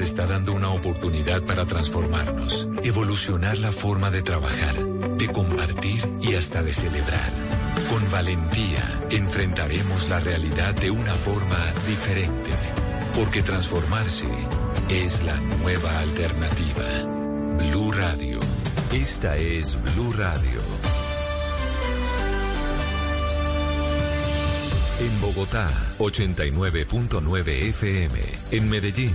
está dando una oportunidad para transformarnos, evolucionar la forma de trabajar, de compartir y hasta de celebrar. Con valentía enfrentaremos la realidad de una forma diferente, porque transformarse es la nueva alternativa. Blue Radio. Esta es Blue Radio. En Bogotá, 89.9 FM. En Medellín,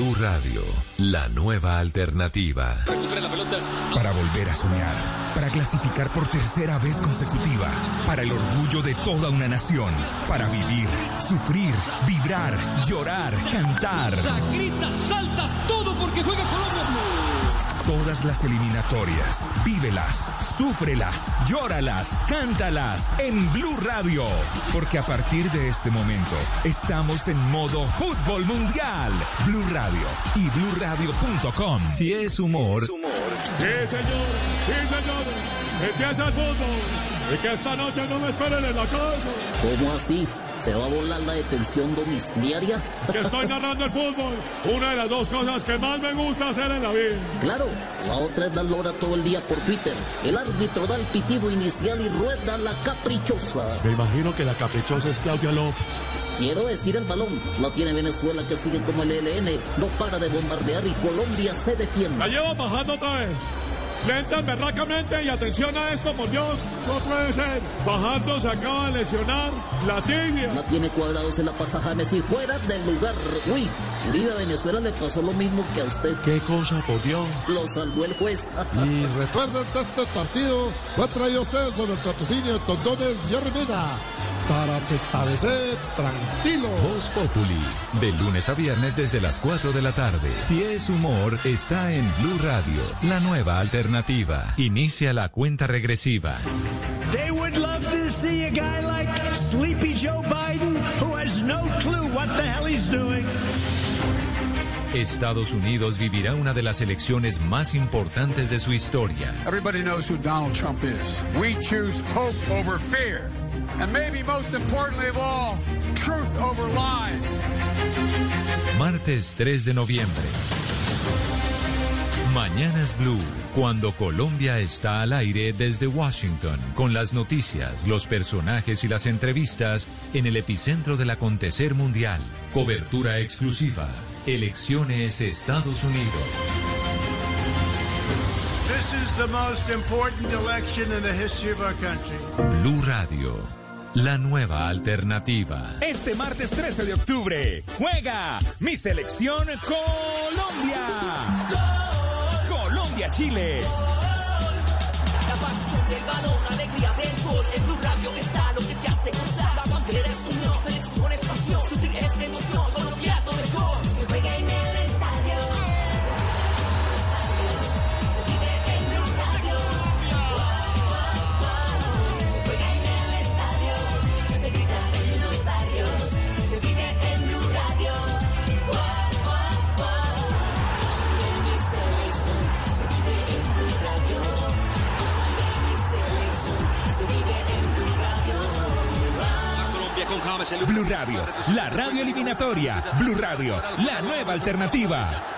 Radio, la nueva alternativa. Para volver a soñar, para clasificar por tercera vez consecutiva, para el orgullo de toda una nación, para vivir, sufrir, vibrar, llorar, cantar. Todas las eliminatorias, vívelas, súfrelas, llóralas, cántalas en Blue Radio. Porque a partir de este momento estamos en modo fútbol mundial. Blue Radio y bluradio.com. Si es humor, Sí, señor, sí, señor. Empieza el fútbol. Y que esta noche no me esperen en la casa. ¿Cómo así? ¿Se va a volar la detención domiciliaria? Que estoy narrando el fútbol. Una de las dos cosas que más me gusta hacer en la vida. Claro, la otra es dar lora todo el día por Twitter. El árbitro da el pitido inicial y rueda la caprichosa. Me imagino que la caprichosa es Claudia López. Quiero decir el balón. Lo tiene Venezuela que sigue como el ELN. No para de bombardear y Colombia se defiende. La llevo bajando otra vez. Lenta, berracamente y atención a esto, por Dios. No puede ser. Bajando se acaba de lesionar la tibia. La tiene cuadrados en la pasaja Messi fuera del lugar. Uy, Uribe a Venezuela le pasó lo mismo que a usted. ¿Qué cosa, por Dios? Lo salvó el juez. Y recuerden que este partido fue traído a ustedes con el patrocinio de Tondones y Armida para que esté tranquilo. Voz Populi, de lunes a viernes desde las 4 de la tarde. Si es humor, está en Blue Radio, la nueva alternativa. Inicia la cuenta regresiva. They would love to see a guy like Sleepy Joe Biden who has no clue what the hell he's doing. Estados Unidos vivirá una de las elecciones más importantes de su historia. Everybody knows who Donald Trump is. We choose hope over fear. And maybe most importantly of all, truth over lies. Martes 3 de noviembre. Mañanas Blue, cuando Colombia está al aire desde Washington, con las noticias, los personajes y las entrevistas en el epicentro del acontecer mundial. Cobertura exclusiva. Elecciones Estados Unidos. This is the most important election in the history of our country. Blue Radio, la nueva alternativa. Este martes 13 de octubre juega mi selección Colombia. Colombia-Chile. La pasión del balón, la alegría del gol. En Blue Radio está lo que te hace gozar. La bandera es unión, selección es pasión. Sufrir es emoción, Blue Radio, la radio eliminatoria. Blue Radio, la nueva alternativa.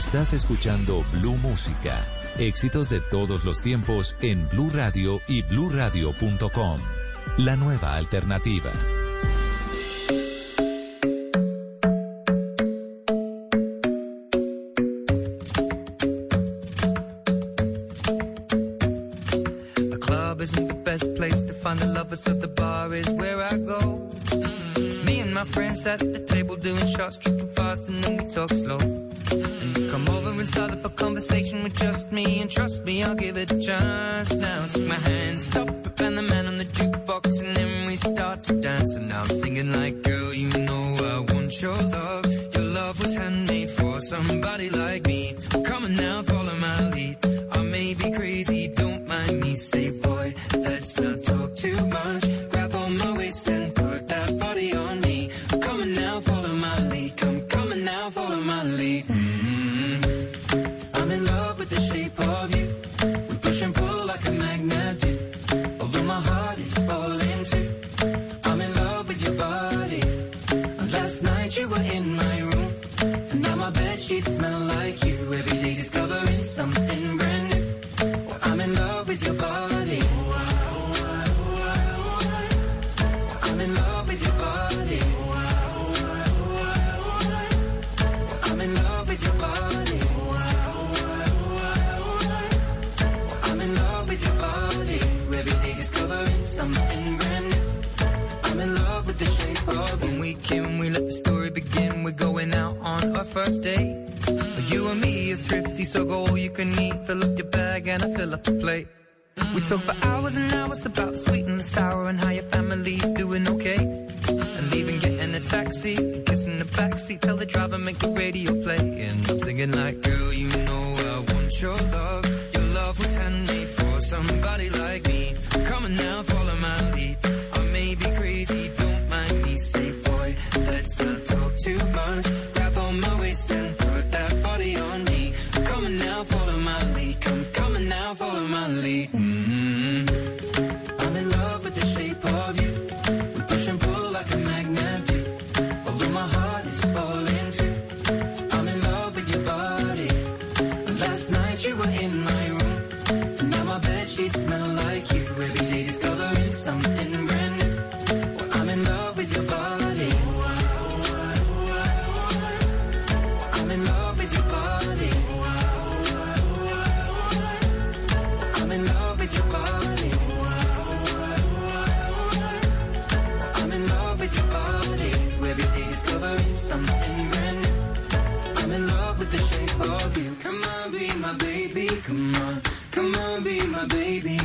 Estás escuchando Blue Música. Éxitos de todos los tiempos en Blue Radio y bluradio.com. La nueva alternativa. The club isn't the best place to find the lovers, so the bar is where I go. Mm -hmm. Me and my friends at the table doing shots, I'll give it a chance. distant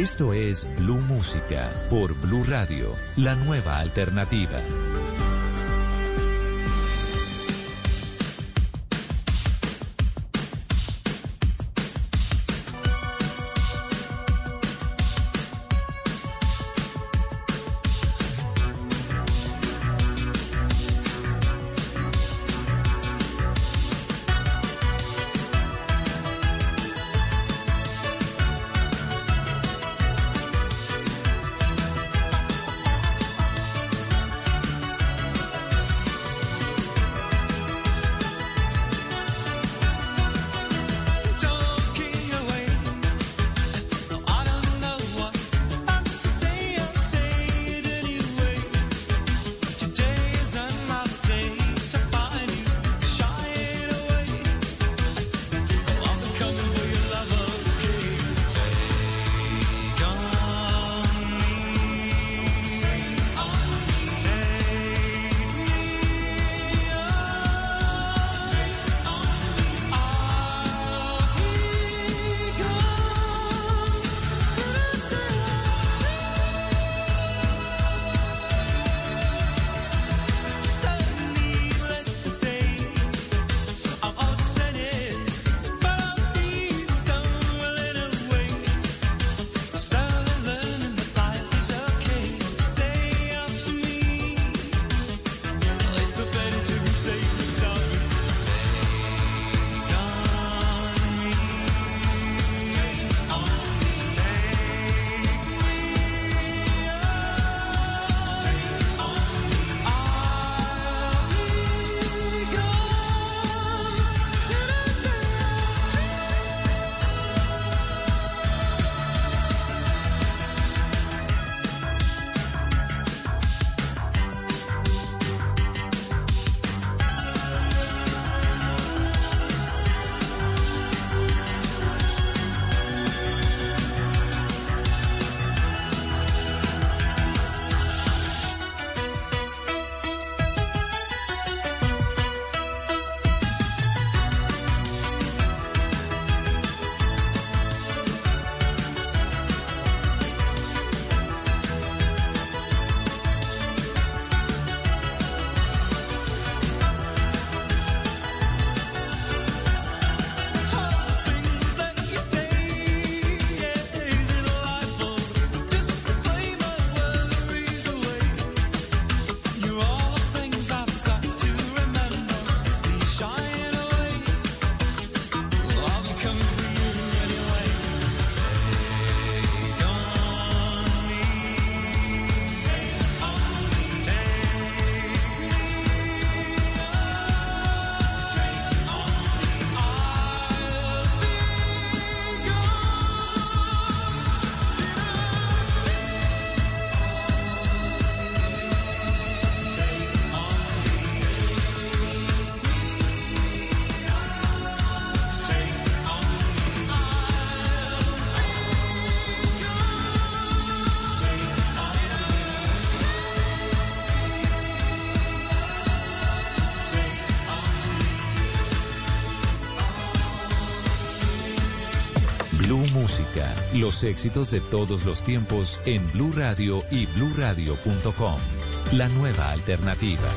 Esto es Blue Música por Blue Radio, la nueva alternativa. Los éxitos de todos los tiempos en Blue Radio y BlueRadio.com. La nueva alternativa.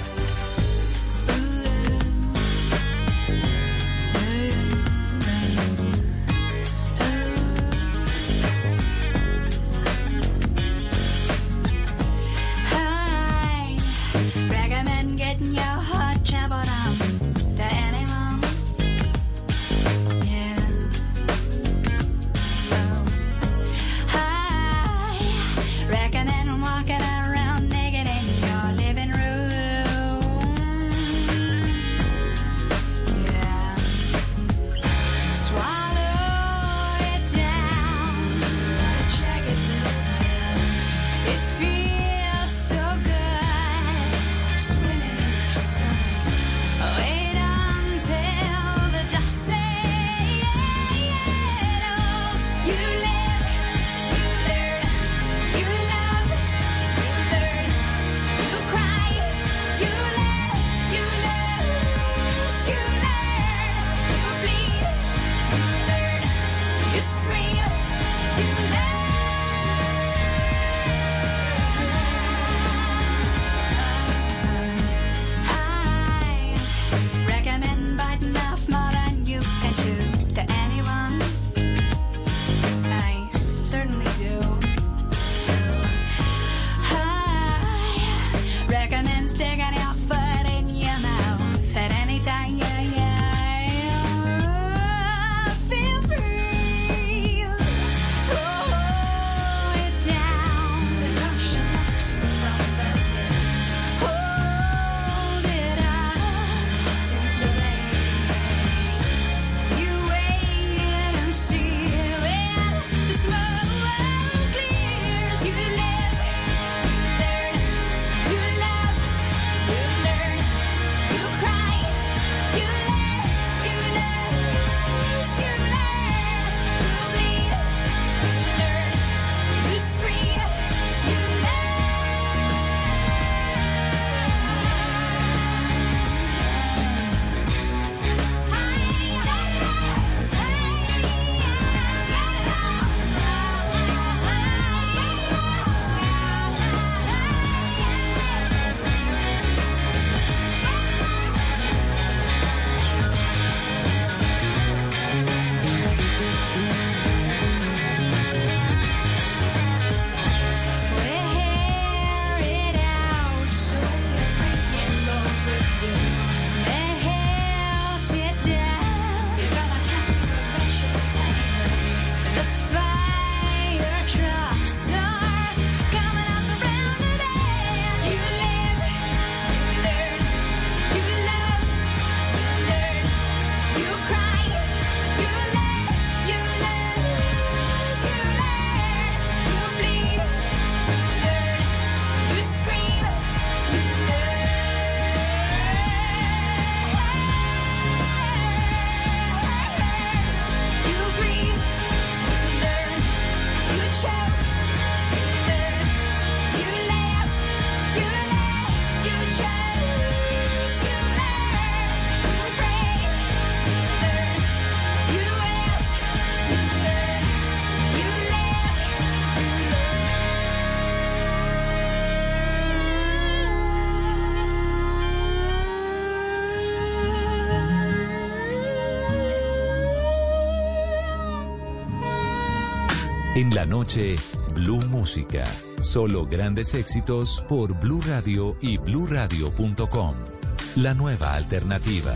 En la noche, Blue Música. Solo grandes éxitos por Blue Radio y BlueRadio.com. La nueva alternativa.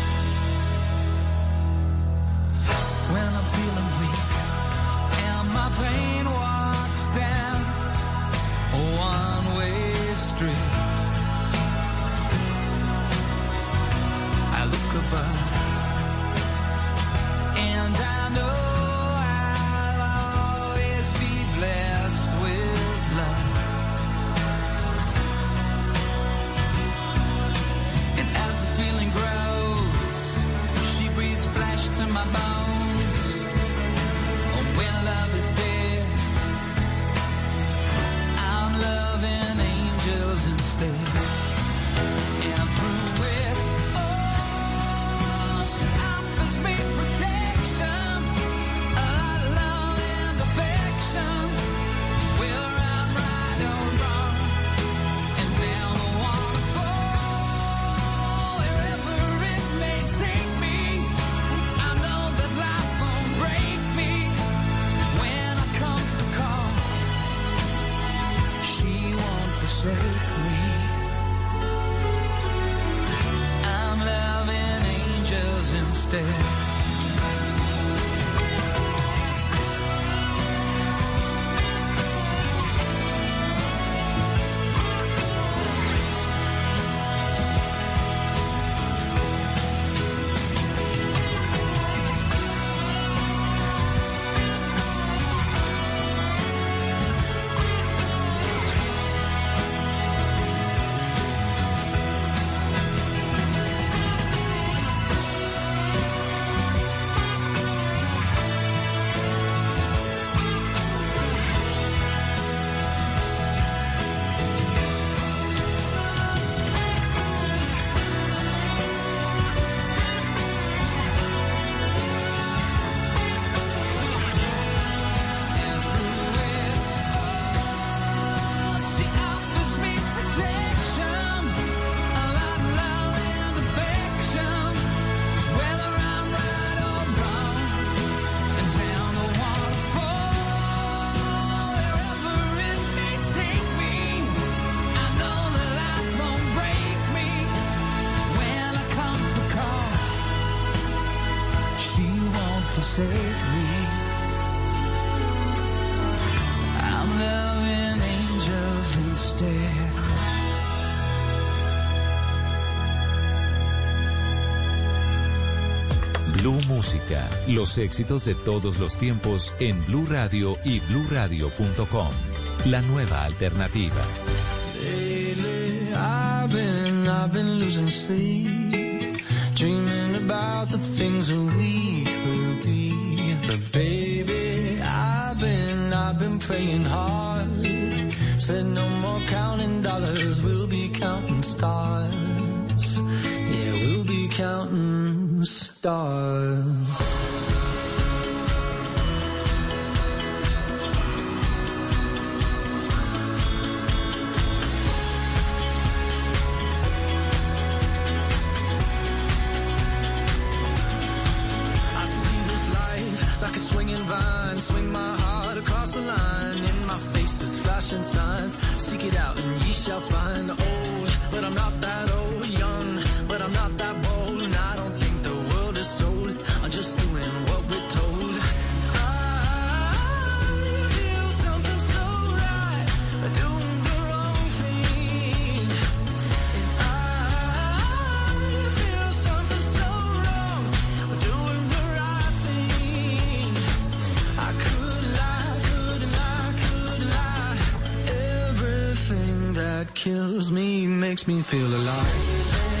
Los éxitos de todos los tiempos en Blue Radio y BlueRadio.com. La nueva alternativa. Lately, I've been, I've been losing sleep, dreaming about the things that we could be. But baby, I've been, I've been praying hard. Said no more counting dollars, we'll be counting stars. Yeah, we'll be counting stars. me, makes me feel alive.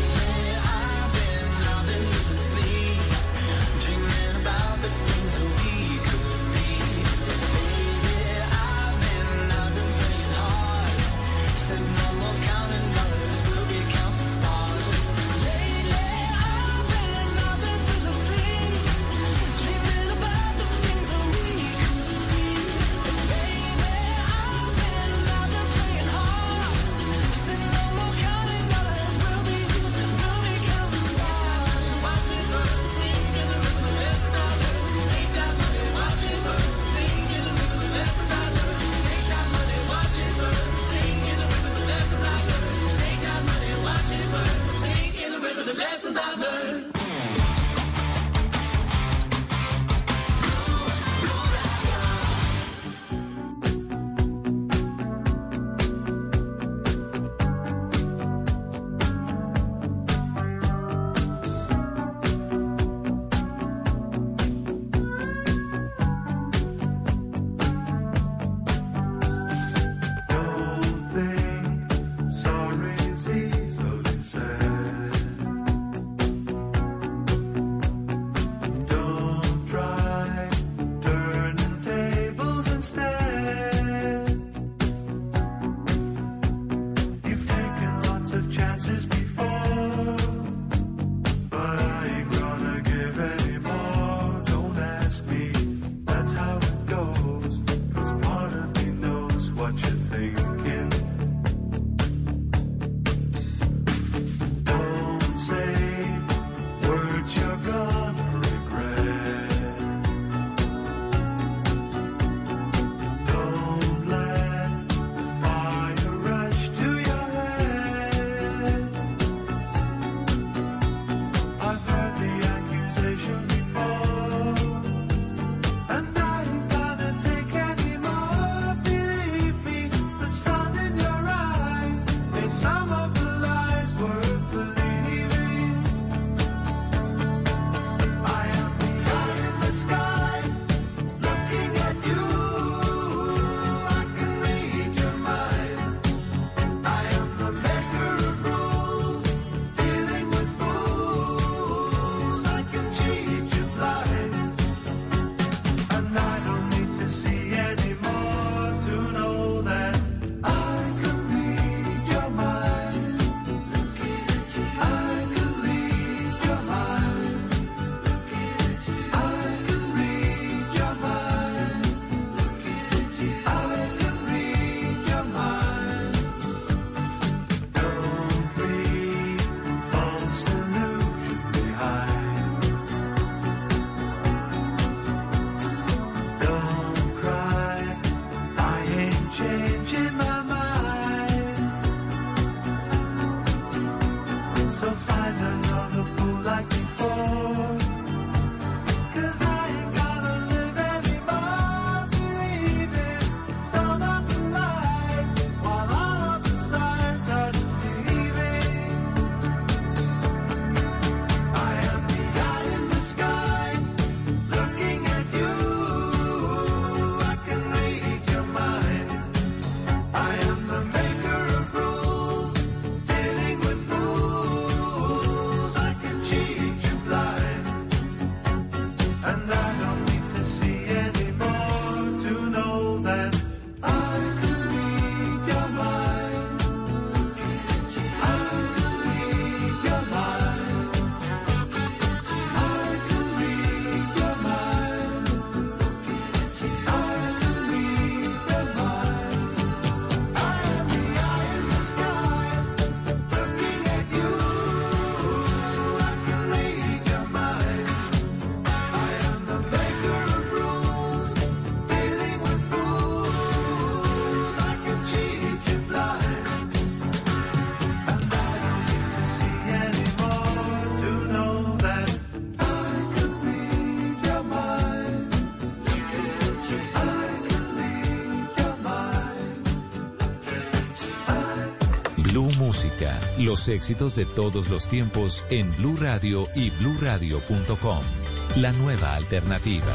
Los éxitos de todos los tiempos en Blue Radio y BlueRadio.com. La nueva alternativa.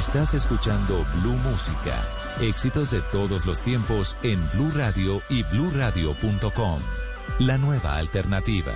Estás escuchando Blue Música. Éxitos de todos los tiempos en Blue Radio y BlueRadio.com. La nueva alternativa.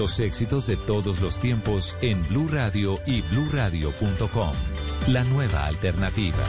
Los éxitos de todos los tiempos en Blue Radio y BlueRadio.com. La nueva alternativa.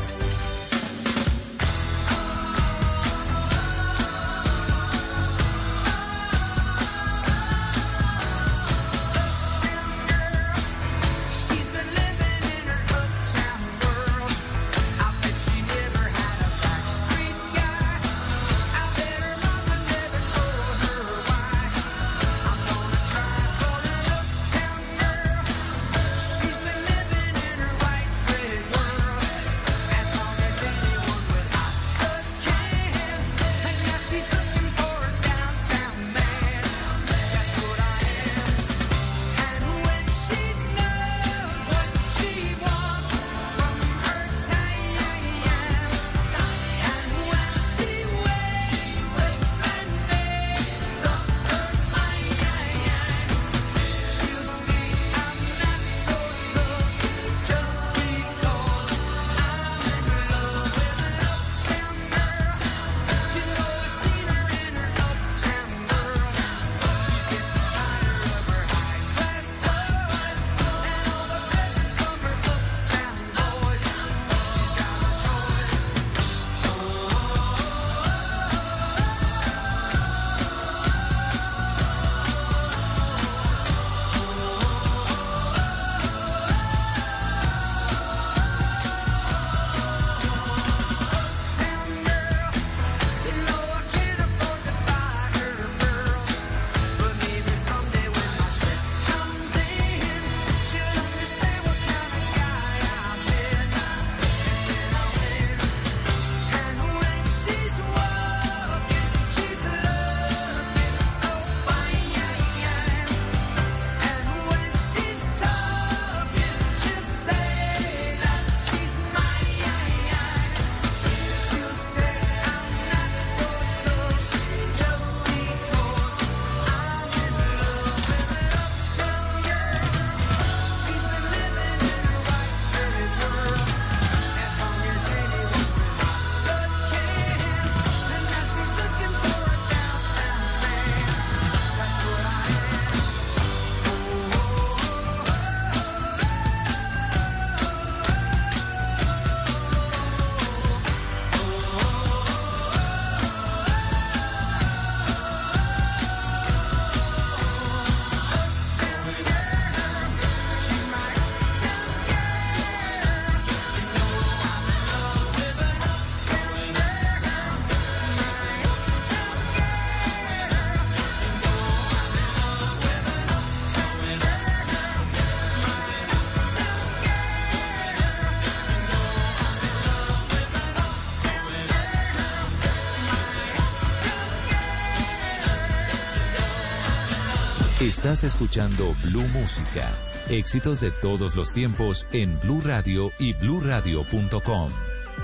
Estás escuchando Blue Música. Éxitos de todos los tiempos en Blue Radio y bluradio.com.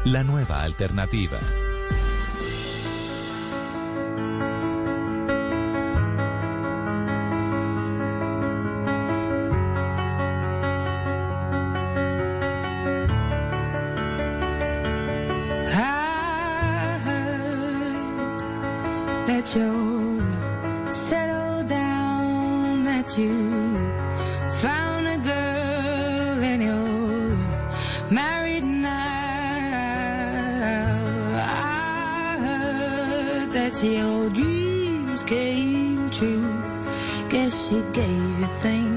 La nueva alternativa. I heard that she gave you things.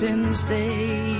since day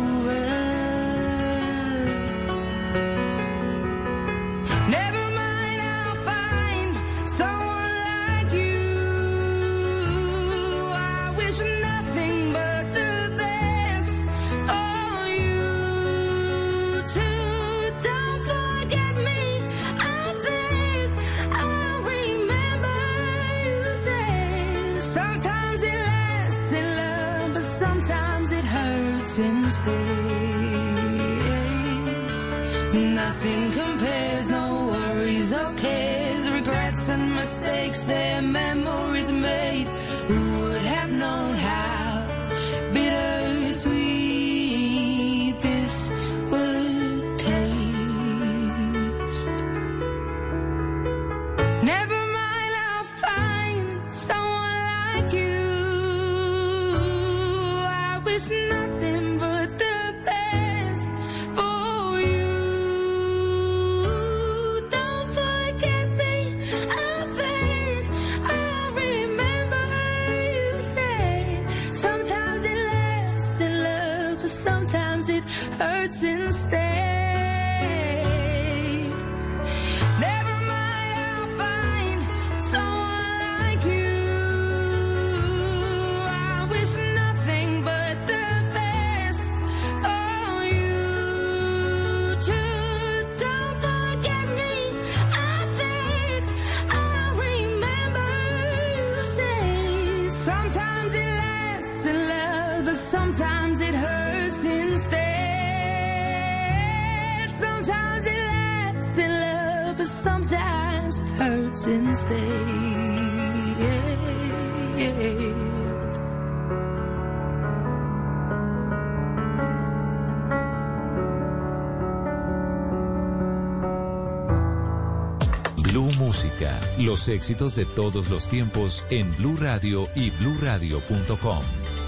Blue Música, los éxitos de todos los tiempos en Blue Radio y BlueRadio.com.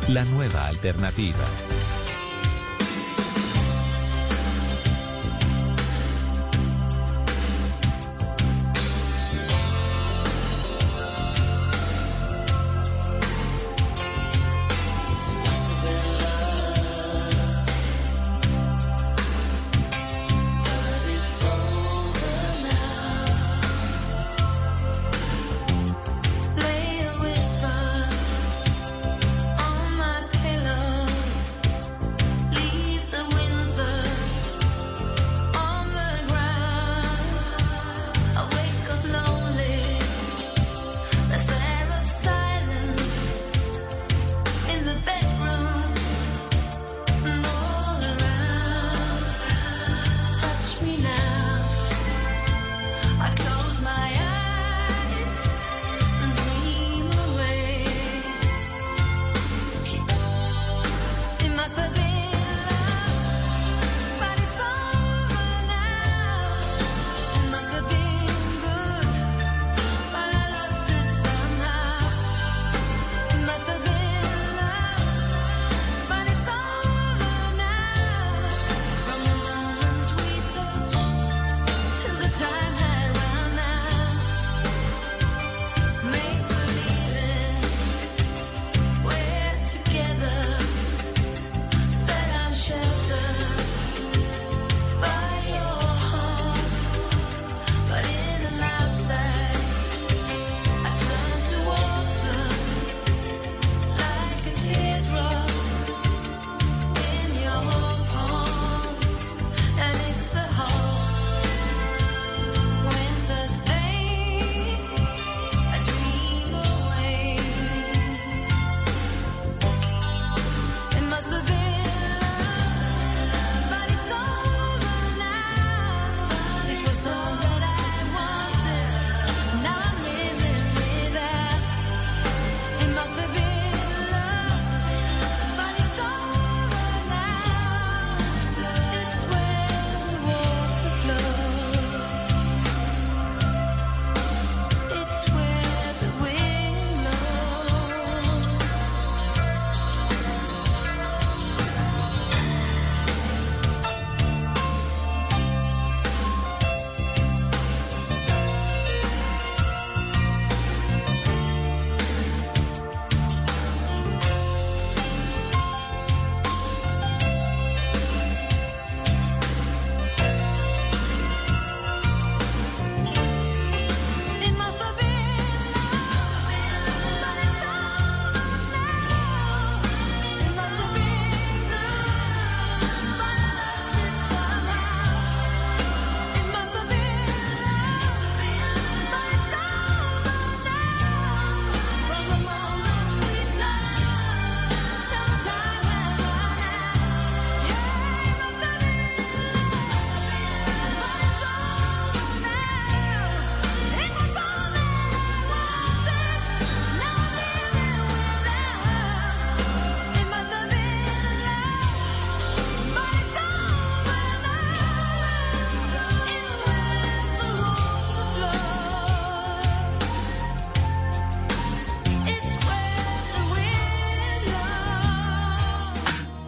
La nueva alternativa.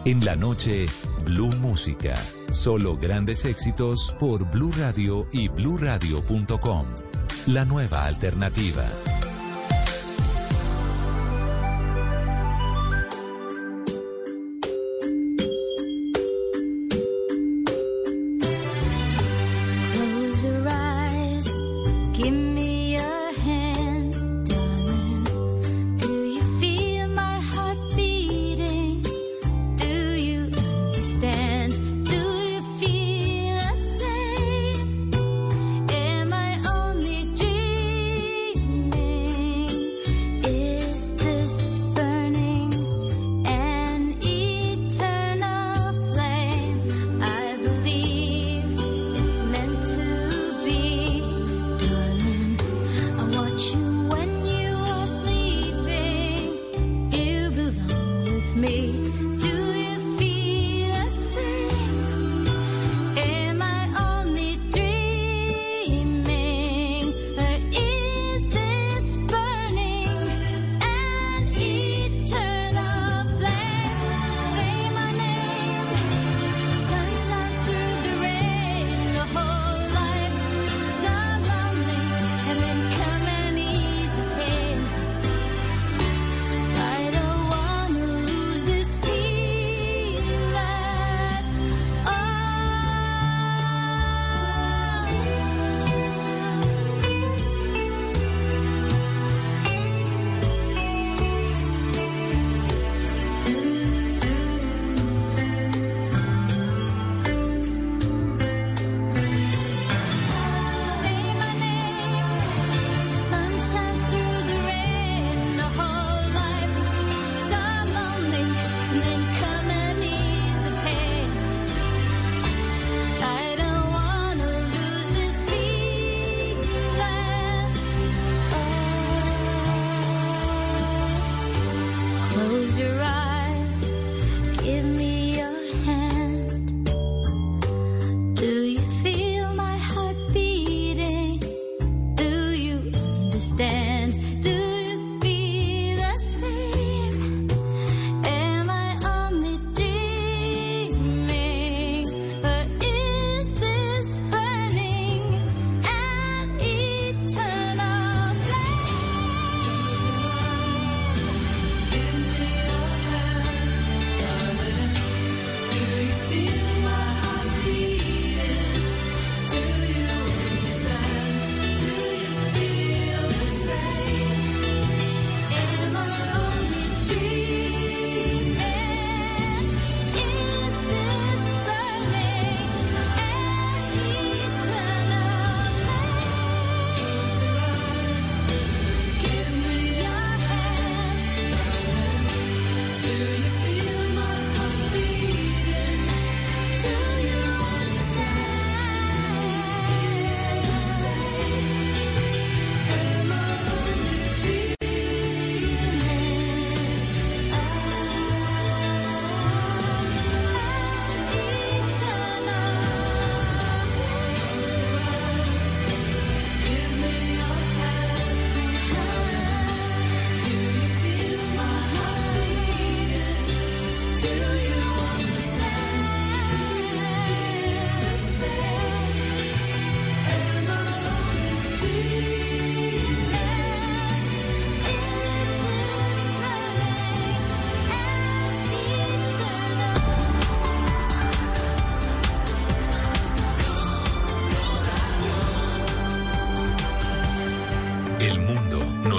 En la noche, Blue Música. Solo grandes éxitos por Blue Radio y bluradio.com. La nueva alternativa.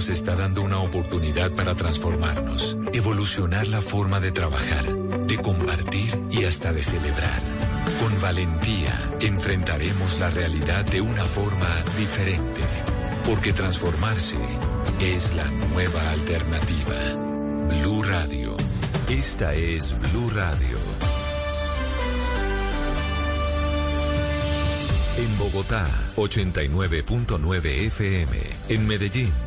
está dando una oportunidad para transformarnos, evolucionar la forma de trabajar, de compartir y hasta de celebrar. Con valentía enfrentaremos la realidad de una forma diferente, porque transformarse es la nueva alternativa. Blue Radio. Esta es Blue Radio. En Bogotá, 89.9 FM. En Medellín.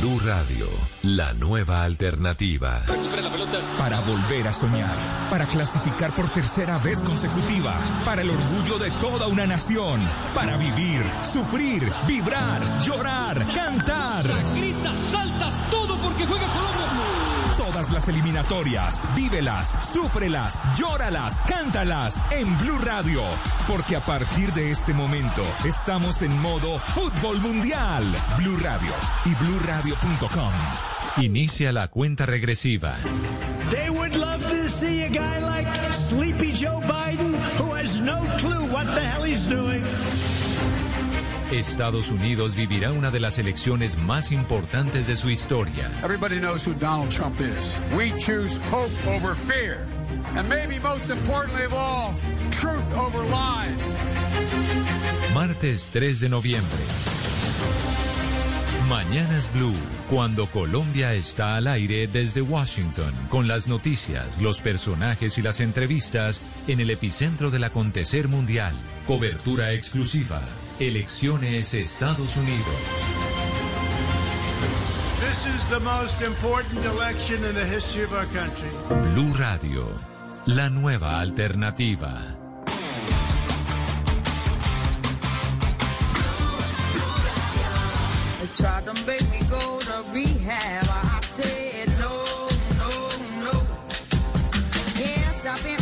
Blue Radio, la nueva alternativa. Para volver a soñar, para clasificar por tercera vez consecutiva, para el orgullo de toda una nación, para vivir, sufrir, vibrar, llorar, cantar. Las eliminatorias, vívelas, súfrelas, llóralas, cántalas en Blue Radio, porque a partir de este momento estamos en modo fútbol mundial. Blue Radio y bluradio.com. Inicia la cuenta regresiva. They would love to see a guy like Sleepy Joe Biden who has no clue what the hell he's doing. Estados Unidos vivirá una de las elecciones más importantes de su historia. Everybody knows who Donald Trump is. We choose hope over fear. And maybe most importantly of all, truth over lies. Martes 3 de noviembre. Mañanas Blue, cuando Colombia está al aire desde Washington, con las noticias, los personajes y las entrevistas en el epicentro del acontecer mundial. Cobertura exclusiva. Elecciones Estados Unidos. This is the most important election in the history of our country. Blue Radio, la nueva alternativa. They tried to make me go to rehab. I said no, no, no. Yes, I've been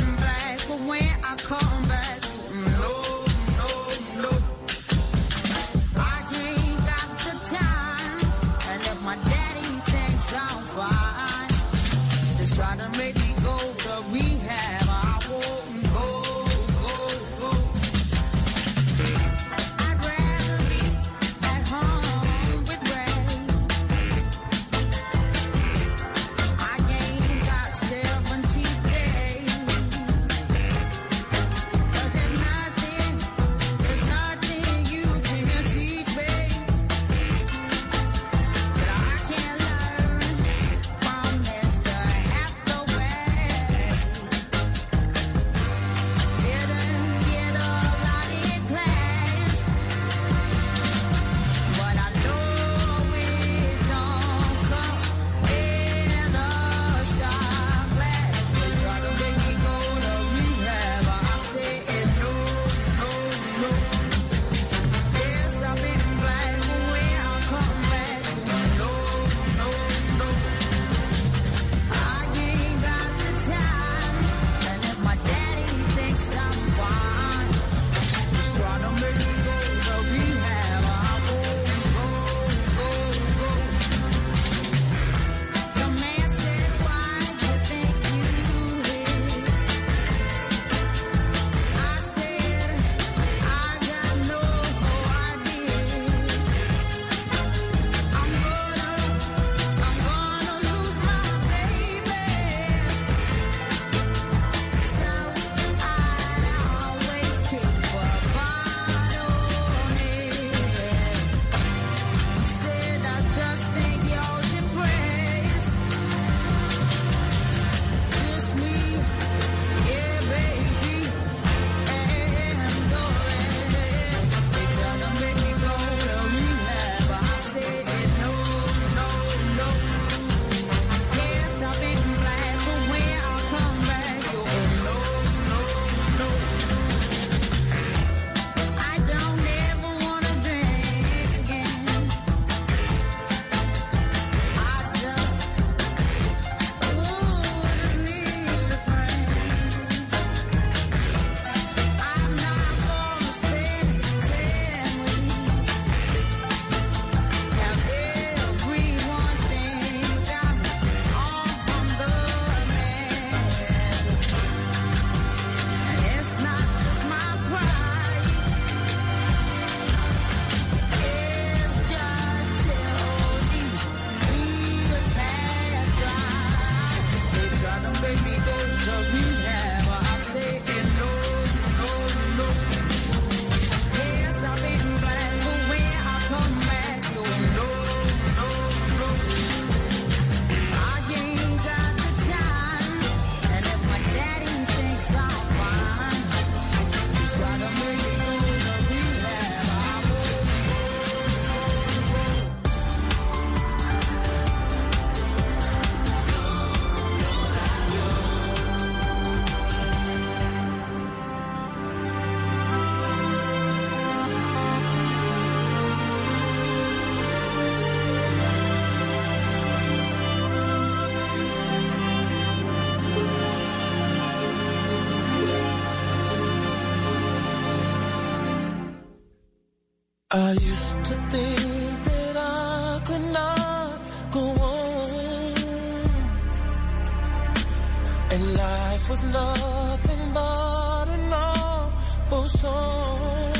was nothing but an awful song.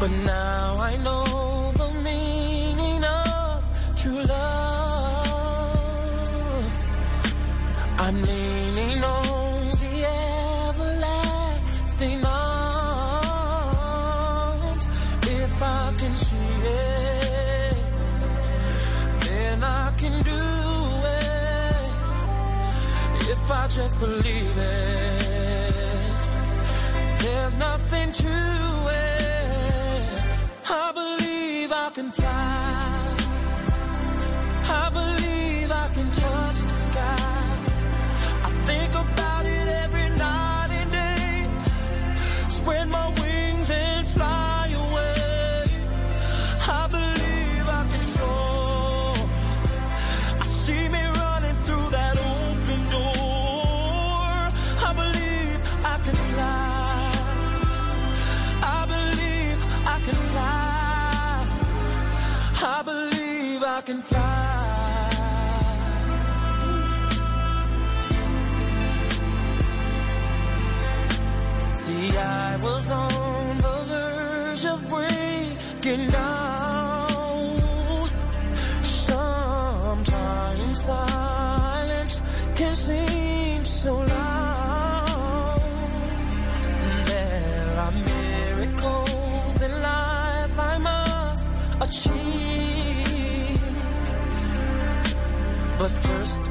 But now I know the meaning of true love. I'm just believe it, there's nothing to it. I believe I can fly. Can fly.